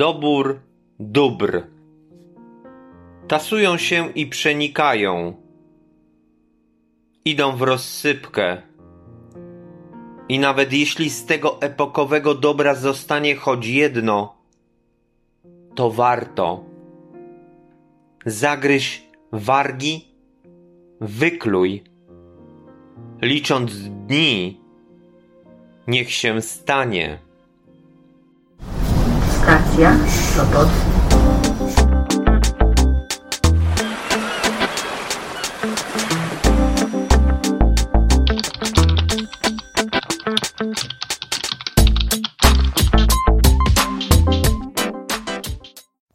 dobór dóbr. Tasują się i przenikają. Idą w rozsypkę. I nawet jeśli z tego epokowego dobra zostanie choć jedno, to warto. Zagryź wargi, wykluj. Licząc dni, niech się stanie. Sopot.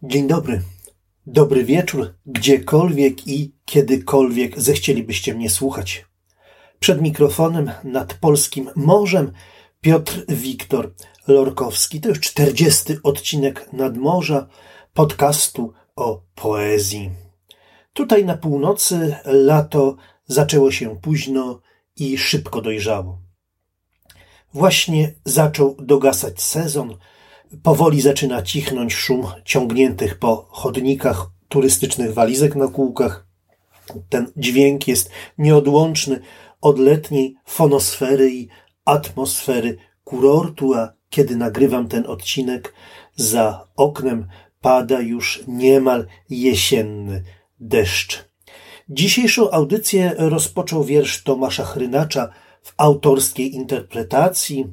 Dzień dobry. Dobry wieczór, gdziekolwiek i kiedykolwiek zechcielibyście mnie słuchać. Przed mikrofonem nad polskim morzem Piotr Wiktor Lorkowski. To już czterdziesty odcinek Nadmorza, podcastu o poezji. Tutaj na północy lato zaczęło się późno i szybko dojrzało. Właśnie zaczął dogasać sezon, powoli zaczyna cichnąć szum ciągniętych po chodnikach turystycznych walizek na kółkach. Ten dźwięk jest nieodłączny od letniej fonosfery i atmosfery kurortu, a kiedy nagrywam ten odcinek, za oknem pada już niemal jesienny deszcz. Dzisiejszą audycję rozpoczął wiersz Tomasza Chrynacza w autorskiej interpretacji.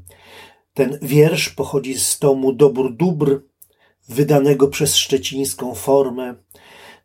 Ten wiersz pochodzi z tomu Dobór Dóbr, wydanego przez szczecińską formę.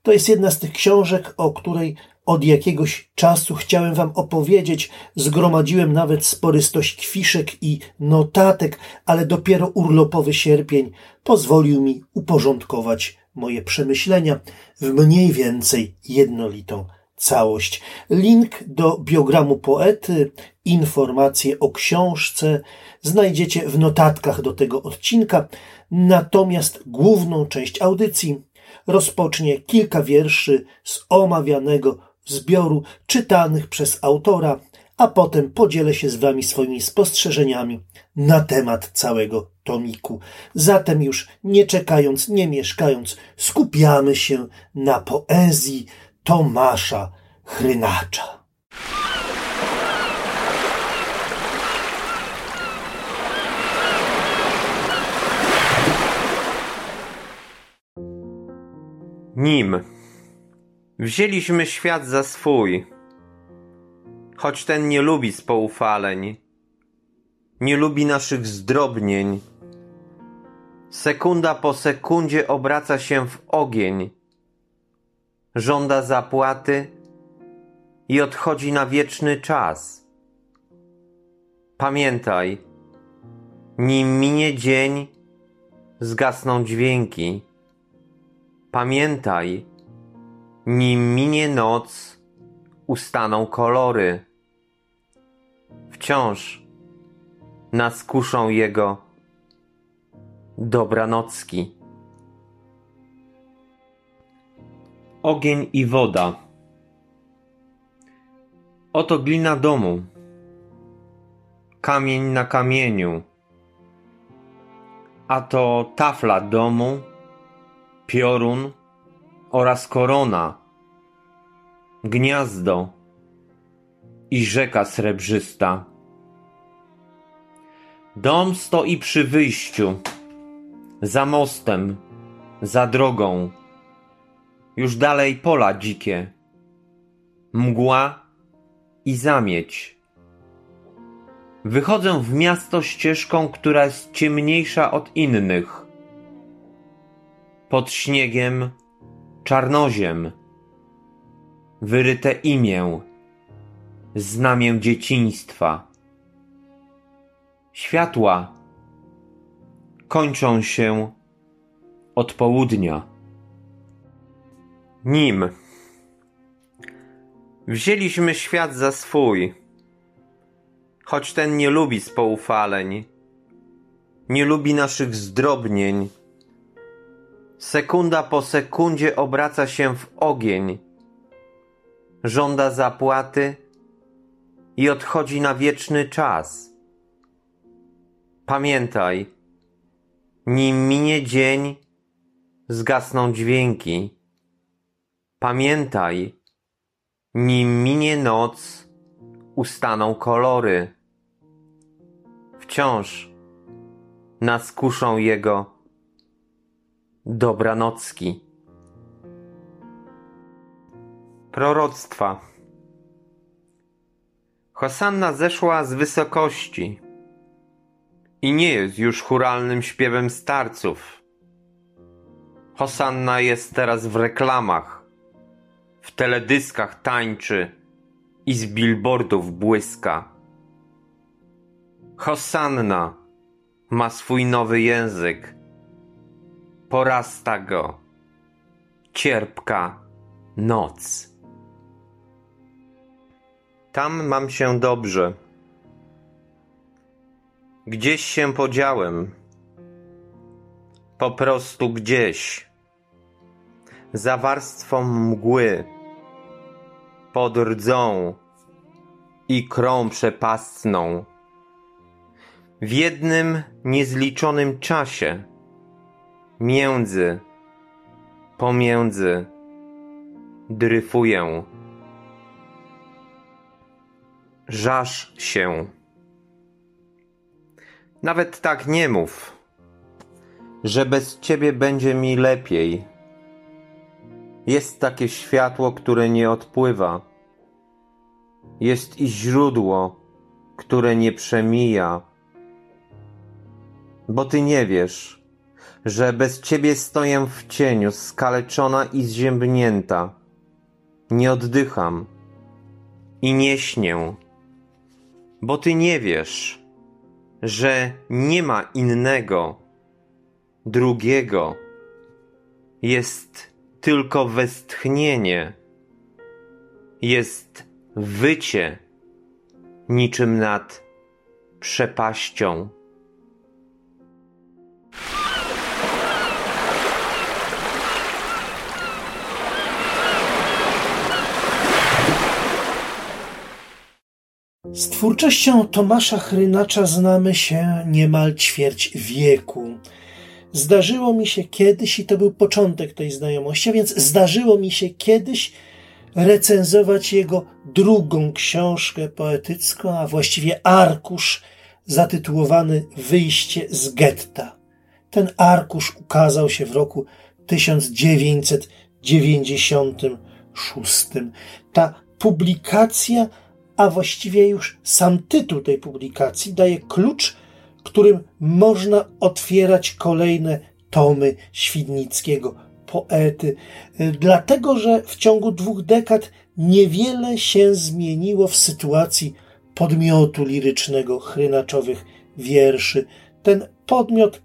To jest jedna z tych książek, o której od jakiegoś czasu chciałem wam opowiedzieć. Zgromadziłem nawet sporystość kwiszek i notatek, ale dopiero urlopowy sierpień pozwolił mi uporządkować moje przemyślenia w mniej więcej jednolitą całość. Link do biogramu poety, informacje o książce znajdziecie w notatkach do tego odcinka, natomiast główną część audycji rozpocznie kilka wierszy z omawianego zbioru czytanych przez autora, a potem podzielę się z wami swoimi spostrzeżeniami na temat całego tomiku. Zatem już nie czekając, nie mieszkając, skupiamy się na poezji Tomasza Chrynacza. Nim wzięliśmy świat za swój, choć ten nie lubi spoufaleń, nie lubi naszych zdrobnień. Sekunda po sekundzie obraca się w ogień, żąda zapłaty i odchodzi na wieczny czas. Pamiętaj, nim minie dzień, zgasną dźwięki. Pamiętaj, nim minie noc, ustaną kolory. Wciąż nas kuszą jego dobranocki. Ogień i woda. Oto glina domu. Kamień na kamieniu. A to tafla domu, piorun oraz korona, gniazdo i rzeka srebrzysta. Dom stoi przy wyjściu, za mostem, za drogą. Już dalej pola dzikie, mgła i zamieć. Wychodzę w miasto ścieżką, która jest ciemniejsza od innych. Pod śniegiem czarnoziem. Wyryte imię, znamię dzieciństwa. Światła kończą się od południa. Nim wzięliśmy świat za swój, choć ten nie lubi spoufaleń, nie lubi naszych zdrobnień. Sekunda po sekundzie obraca się w ogień, żąda zapłaty i odchodzi na wieczny czas. Pamiętaj, nim minie dzień, zgasną dźwięki. Pamiętaj, nim minie noc, ustaną kolory. Wciąż nas kuszą jego dobranocki. Proroctwa Hosanna zeszła z wysokości i nie jest już churalnym śpiewem starców. Hosanna jest teraz w reklamach, w teledyskach tańczy i z billboardów błyska. Hosanna ma swój nowy język. Porasta go cierpka noc. Tam mam się dobrze. Gdzieś się podziałem. Po prostu gdzieś. Za warstwą mgły. Pod rdzą i krą przepastną. W jednym niezliczonym czasie. Między. Pomiędzy. Dryfuję. Żasz się. Nawet tak nie mów, że bez ciebie będzie mi lepiej. Jest takie światło, które nie odpływa. Jest i źródło, które nie przemija. Bo ty nie wiesz, że bez ciebie stoję w cieniu, skaleczona i zziębnięta. Nie oddycham i nie śnię bo ty nie wiesz, że nie ma innego, drugiego. Jest tylko westchnienie, jest wycie niczym nad przepaścią. Z twórczością Tomasza Chrynacza znamy się niemal ćwierć wieku. Zdarzyło mi się kiedyś, i to był początek tej znajomości, a więc zdarzyło mi się kiedyś recenzować jego drugą książkę poetycką, a właściwie arkusz zatytułowany Wyjście z getta. Ten arkusz ukazał się w roku 1996. Ta publikacja a właściwie już sam tytuł tej publikacji daje klucz, którym można otwierać kolejne tomy Świdnickiego, poety, dlatego że w ciągu dwóch dekad niewiele się zmieniło w sytuacji podmiotu lirycznego chrynaczowych wierszy. Ten podmiot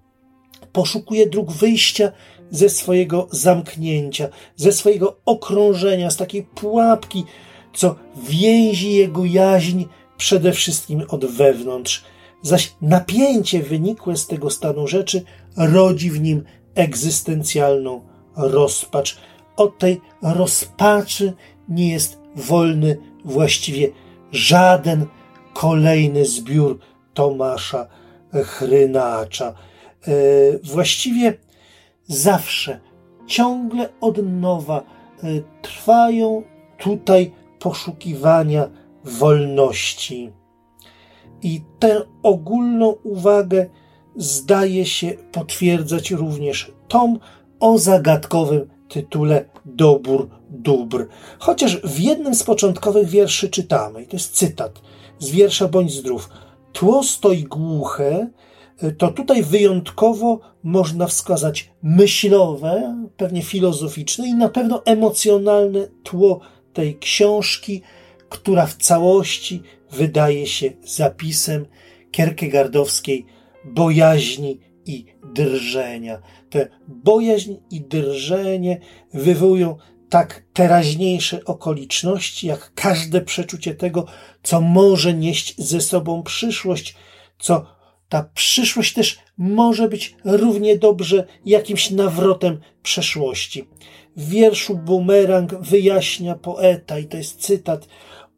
poszukuje dróg wyjścia ze swojego zamknięcia, ze swojego okrążenia, z takiej pułapki, co więzi jego jaźń przede wszystkim od wewnątrz, zaś napięcie wynikłe z tego stanu rzeczy rodzi w nim egzystencjalną rozpacz. Od tej rozpaczy nie jest wolny właściwie żaden kolejny zbiór Tomasza Chrynacza. E, właściwie zawsze, ciągle od nowa e, trwają tutaj poszukiwania wolności. I tę ogólną uwagę zdaje się potwierdzać również tom o zagadkowym tytule Dobór dóbr. Chociaż w jednym z początkowych wierszy czytamy, i to jest cytat z wiersza Bądź zdrów, tło stoi głuche, to tutaj wyjątkowo można wskazać myślowe, pewnie filozoficzne i na pewno emocjonalne tło tej książki, która w całości wydaje się zapisem kierkegaardowskiej bojaźni i drżenia. Te bojaźń i drżenie wywołują tak teraźniejsze okoliczności, jak każde przeczucie tego, co może nieść ze sobą przyszłość, co ta przyszłość też może być równie dobrze jakimś nawrotem przeszłości. W wierszu Bumerang wyjaśnia poeta, i to jest cytat: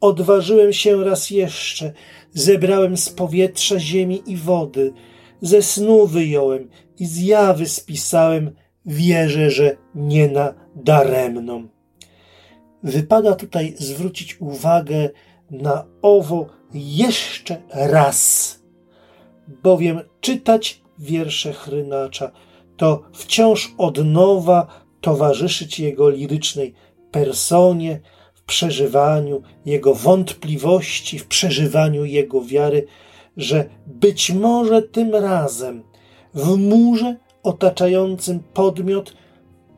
Odważyłem się raz jeszcze, zebrałem z powietrza, ziemi i wody, ze snu wyjąłem i z jawy spisałem wierzę, że nie na daremną. Wypada tutaj zwrócić uwagę na owo jeszcze raz, bowiem czytać wiersze Chrynacza to wciąż od nowa towarzyszyć jego lirycznej personie, w przeżywaniu jego wątpliwości, w przeżywaniu jego wiary, że być może tym razem w murze otaczającym podmiot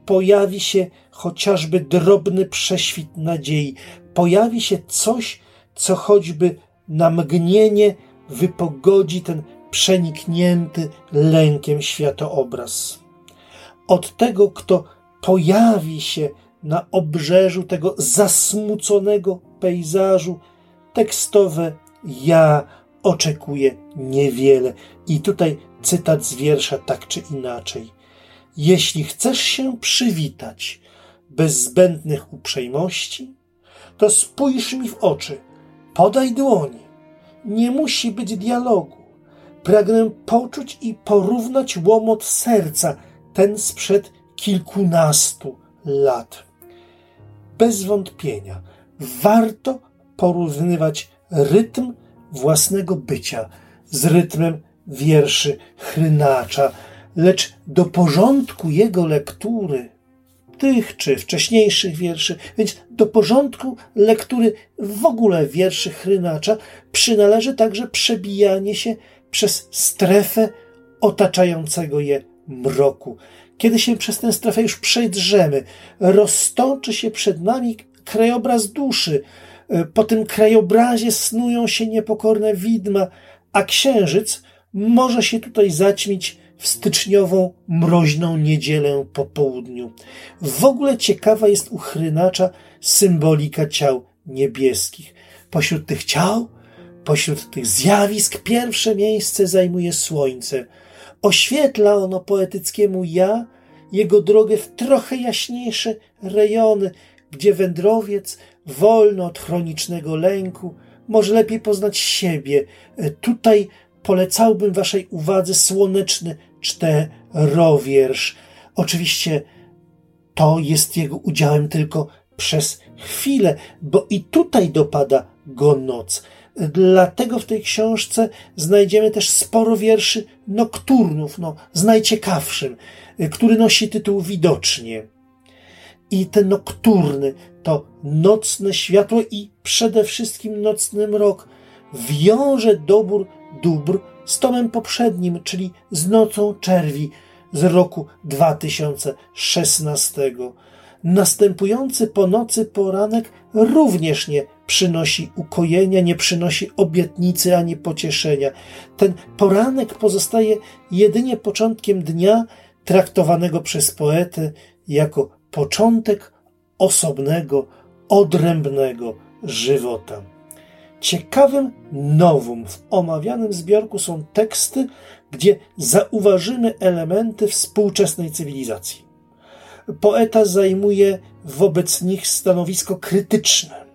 pojawi się chociażby drobny prześwit nadziei, pojawi się coś, co choćby na mgnienie wypogodzi ten przeniknięty lękiem światoobraz. Od tego, kto pojawi się na obrzeżu tego zasmuconego pejzażu, tekstowe ja oczekuję niewiele. I tutaj cytat z wiersza tak czy inaczej. Jeśli chcesz się przywitać bez zbędnych uprzejmości, to spójrz mi w oczy, podaj dłoni. Nie musi być dialogu. Pragnę poczuć i porównać łomot serca, ten sprzed kilkunastu lat. Bez wątpienia warto porównywać rytm własnego bycia z rytmem wierszy Chrynacza, lecz do porządku jego lektury, tych czy wcześniejszych wierszy, więc do porządku lektury w ogóle wierszy Chrynacza przynależy także przebijanie się przez strefę otaczającego je mroku. Kiedy się przez tę strefę już przedrzemy, roztoczy się przed nami krajobraz duszy. Po tym krajobrazie snują się niepokorne widma, a księżyc może się tutaj zaćmić w styczniową, mroźną niedzielę po południu. W ogóle ciekawa jest u Chrynacza symbolika ciał niebieskich. Pośród tych ciał, pośród tych zjawisk pierwsze miejsce zajmuje słońce. Oświetla ono poetyckiemu ja jego drogę w trochę jaśniejsze rejony, gdzie wędrowiec, wolny od chronicznego lęku, może lepiej poznać siebie. Tutaj polecałbym waszej uwadze słoneczny czterowiersz. Oczywiście to jest jego udziałem tylko przez chwilę, bo i tutaj dopada go noc. Dlatego w tej książce znajdziemy też sporo wierszy nokturnów, no, z najciekawszym, który nosi tytuł Widocznie. I te nokturny to nocne światło i przede wszystkim nocny mrok wiąże dobór dóbr z tomem poprzednim, czyli z Nocą Czerwi z roku 2016. Następujący po nocy poranek również nie przynosi ukojenia, nie przynosi obietnicy ani pocieszenia. Ten poranek pozostaje jedynie początkiem dnia, traktowanego przez poetę jako początek osobnego, odrębnego żywota. Ciekawym nowum w omawianym zbiorku są teksty, gdzie zauważymy elementy współczesnej cywilizacji. Poeta zajmuje wobec nich stanowisko krytyczne,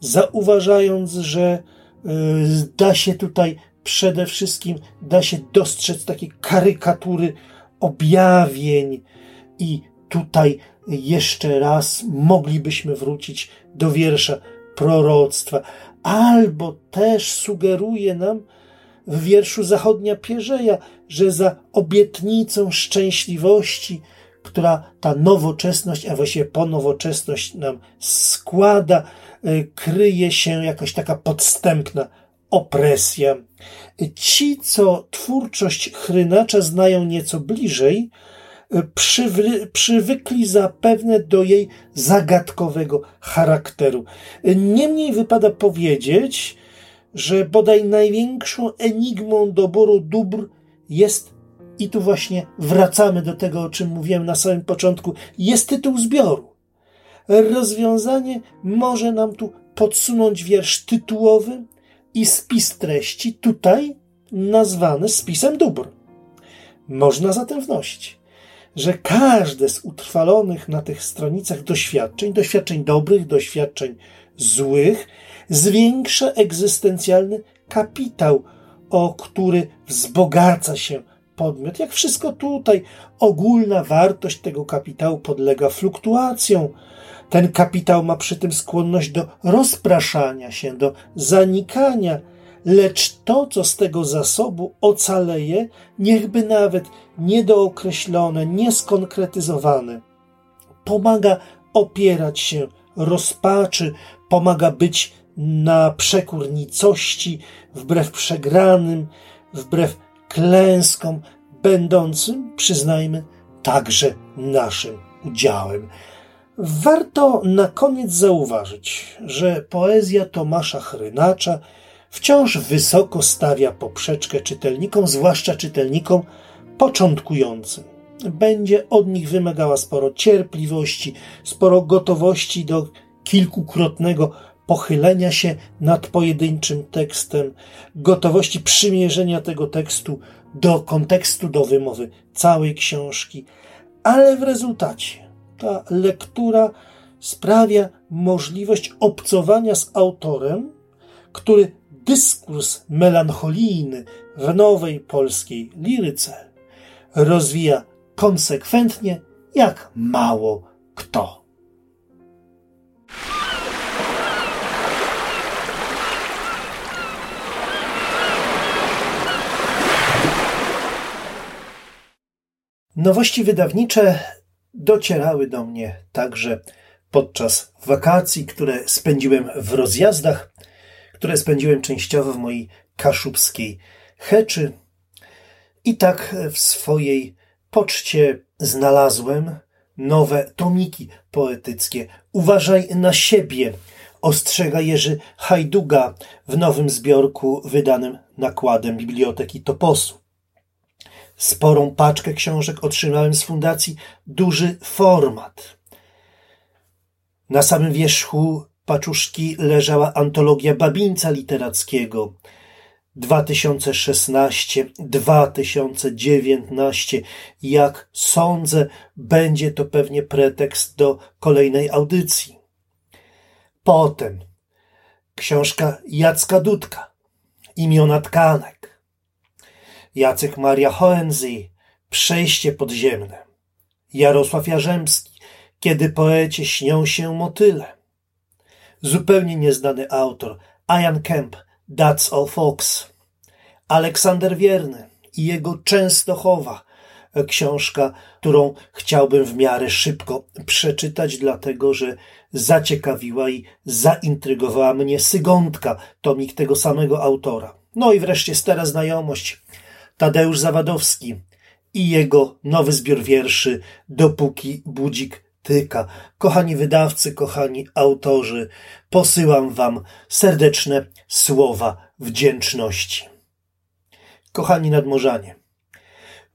zauważając, że y, da się tutaj przede wszystkim da się dostrzec takie karykatury objawień i tutaj jeszcze raz moglibyśmy wrócić do wiersza proroctwa, albo też sugeruje nam w wierszu Zachodnia Pierzeja, że za obietnicą szczęśliwości, która ta nowoczesność, a właściwie ponowoczesność nam składa, kryje się jakaś taka podstępna opresja. Ci, co twórczość Chrynacza znają nieco bliżej, przywy, przywykli zapewne do jej zagadkowego charakteru. Niemniej wypada powiedzieć, że bodaj największą enigmą doboru dóbr jest, i tu właśnie wracamy do tego, o czym mówiłem na samym początku, jest tytuł zbioru. Rozwiązanie może nam tu podsunąć wiersz tytułowy i spis treści, tutaj nazwany spisem dóbr. Można zatem wnosić, że każde z utrwalonych na tych stronicach doświadczeń, doświadczeń dobrych, doświadczeń złych, zwiększa egzystencjalny kapitał, o który wzbogaca się podmiot. Jak wszystko tutaj, ogólna wartość tego kapitału podlega fluktuacjom. Ten kapitał ma przy tym skłonność do rozpraszania się, do zanikania, lecz to, co z tego zasobu ocaleje, niechby nawet niedookreślone, nieskonkretyzowane, pomaga opierać się rozpaczy, pomaga być na przekór nicości, wbrew przegranym, wbrew klęskom, będącym, przyznajmy, także naszym udziałem. Warto na koniec zauważyć, że poezja Tomasza Chrynacza wciąż wysoko stawia poprzeczkę czytelnikom, zwłaszcza czytelnikom początkującym. Będzie od nich wymagała sporo cierpliwości, sporo gotowości do kilkukrotnego pochylenia się nad pojedynczym tekstem, gotowości przymierzenia tego tekstu do kontekstu, do wymowy całej książki, ale w rezultacie ta lektura sprawia możliwość obcowania z autorem, który dyskurs melancholijny w nowej polskiej liryce rozwija konsekwentnie jak mało kto. Nowości wydawnicze docierały do mnie także podczas wakacji, które spędziłem w rozjazdach, które spędziłem częściowo w mojej kaszubskiej heczy. I tak w swojej poczcie znalazłem nowe tomiki poetyckie. Uważaj na siebie, ostrzega Jerzy Hajduga w nowym zbiorku wydanym nakładem Biblioteki Toposu. Sporą paczkę książek otrzymałem z fundacji Duży Format. Na samym wierzchu paczuszki leżała antologia Babińca Literackiego 2016-2019. Jak sądzę, będzie to pewnie pretekst do kolejnej audycji. Potem książka Jacka Dudka, imiona tkanek. Jacek Maria Hoenzy, Przejście podziemne. Jarosław Jarzemski, Kiedy poecie śnią się motyle. Zupełnie nieznany autor, Ian Kemp, That's All Fox. Aleksander Wierny i jego Częstochowa, książka, którą chciałbym w miarę szybko przeczytać, dlatego że zaciekawiła i zaintrygowała mnie Sygątka, tomik tego samego autora. No i wreszcie stara znajomość Tadeusz Zawadowski i jego nowy zbiór wierszy Dopóki budzik tyka. Kochani wydawcy, kochani autorzy, posyłam wam serdeczne słowa wdzięczności. Kochani nadmorzanie,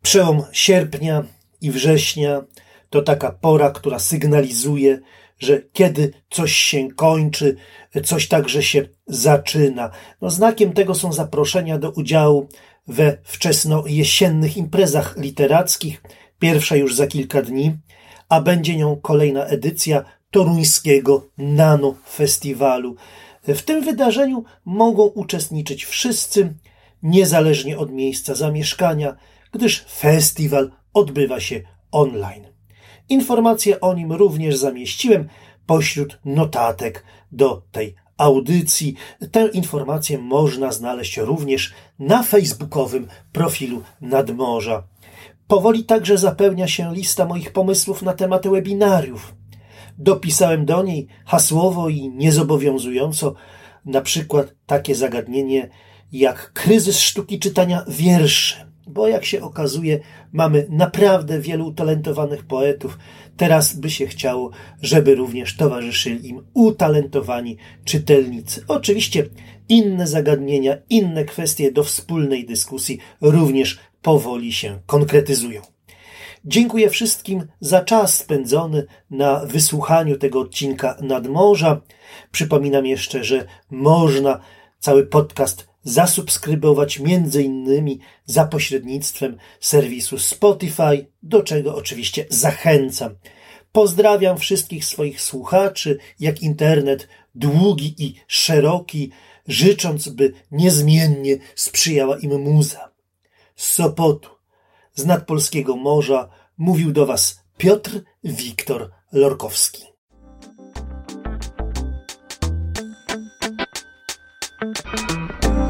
przełom sierpnia i września to taka pora, która sygnalizuje, że kiedy coś się kończy, coś także się zaczyna. No, znakiem tego są zaproszenia do udziału we wczesnojesiennych imprezach literackich, pierwsza już za kilka dni, a będzie nią kolejna edycja toruńskiego Nano Festiwalu. W tym wydarzeniu mogą uczestniczyć wszyscy, niezależnie od miejsca zamieszkania, gdyż festiwal odbywa się online. Informacje o nim również zamieściłem pośród notatek do tej audycji. Tę informację można znaleźć również na facebookowym profilu Nadmorza. Powoli także zapełnia się lista moich pomysłów na tematy webinariów. Dopisałem do niej hasłowo i niezobowiązująco na przykład takie zagadnienie jak kryzys sztuki czytania wierszy bo jak się okazuje, mamy naprawdę wielu utalentowanych poetów. Teraz by się chciało, żeby również towarzyszyli im utalentowani czytelnicy. Oczywiście inne zagadnienia, inne kwestie do wspólnej dyskusji również powoli się konkretyzują. Dziękuję wszystkim za czas spędzony na wysłuchaniu tego odcinka nadmorza. Przypominam jeszcze, że można cały podcast zasubskrybować między innymi za pośrednictwem serwisu Spotify, do czego oczywiście zachęcam. Pozdrawiam wszystkich swoich słuchaczy, jak internet długi i szeroki, życząc, by niezmiennie sprzyjała im muza. Z Sopotu, z nadpolskiego morza, mówił do Was Piotr Wiktor Lorkowski. Thank you.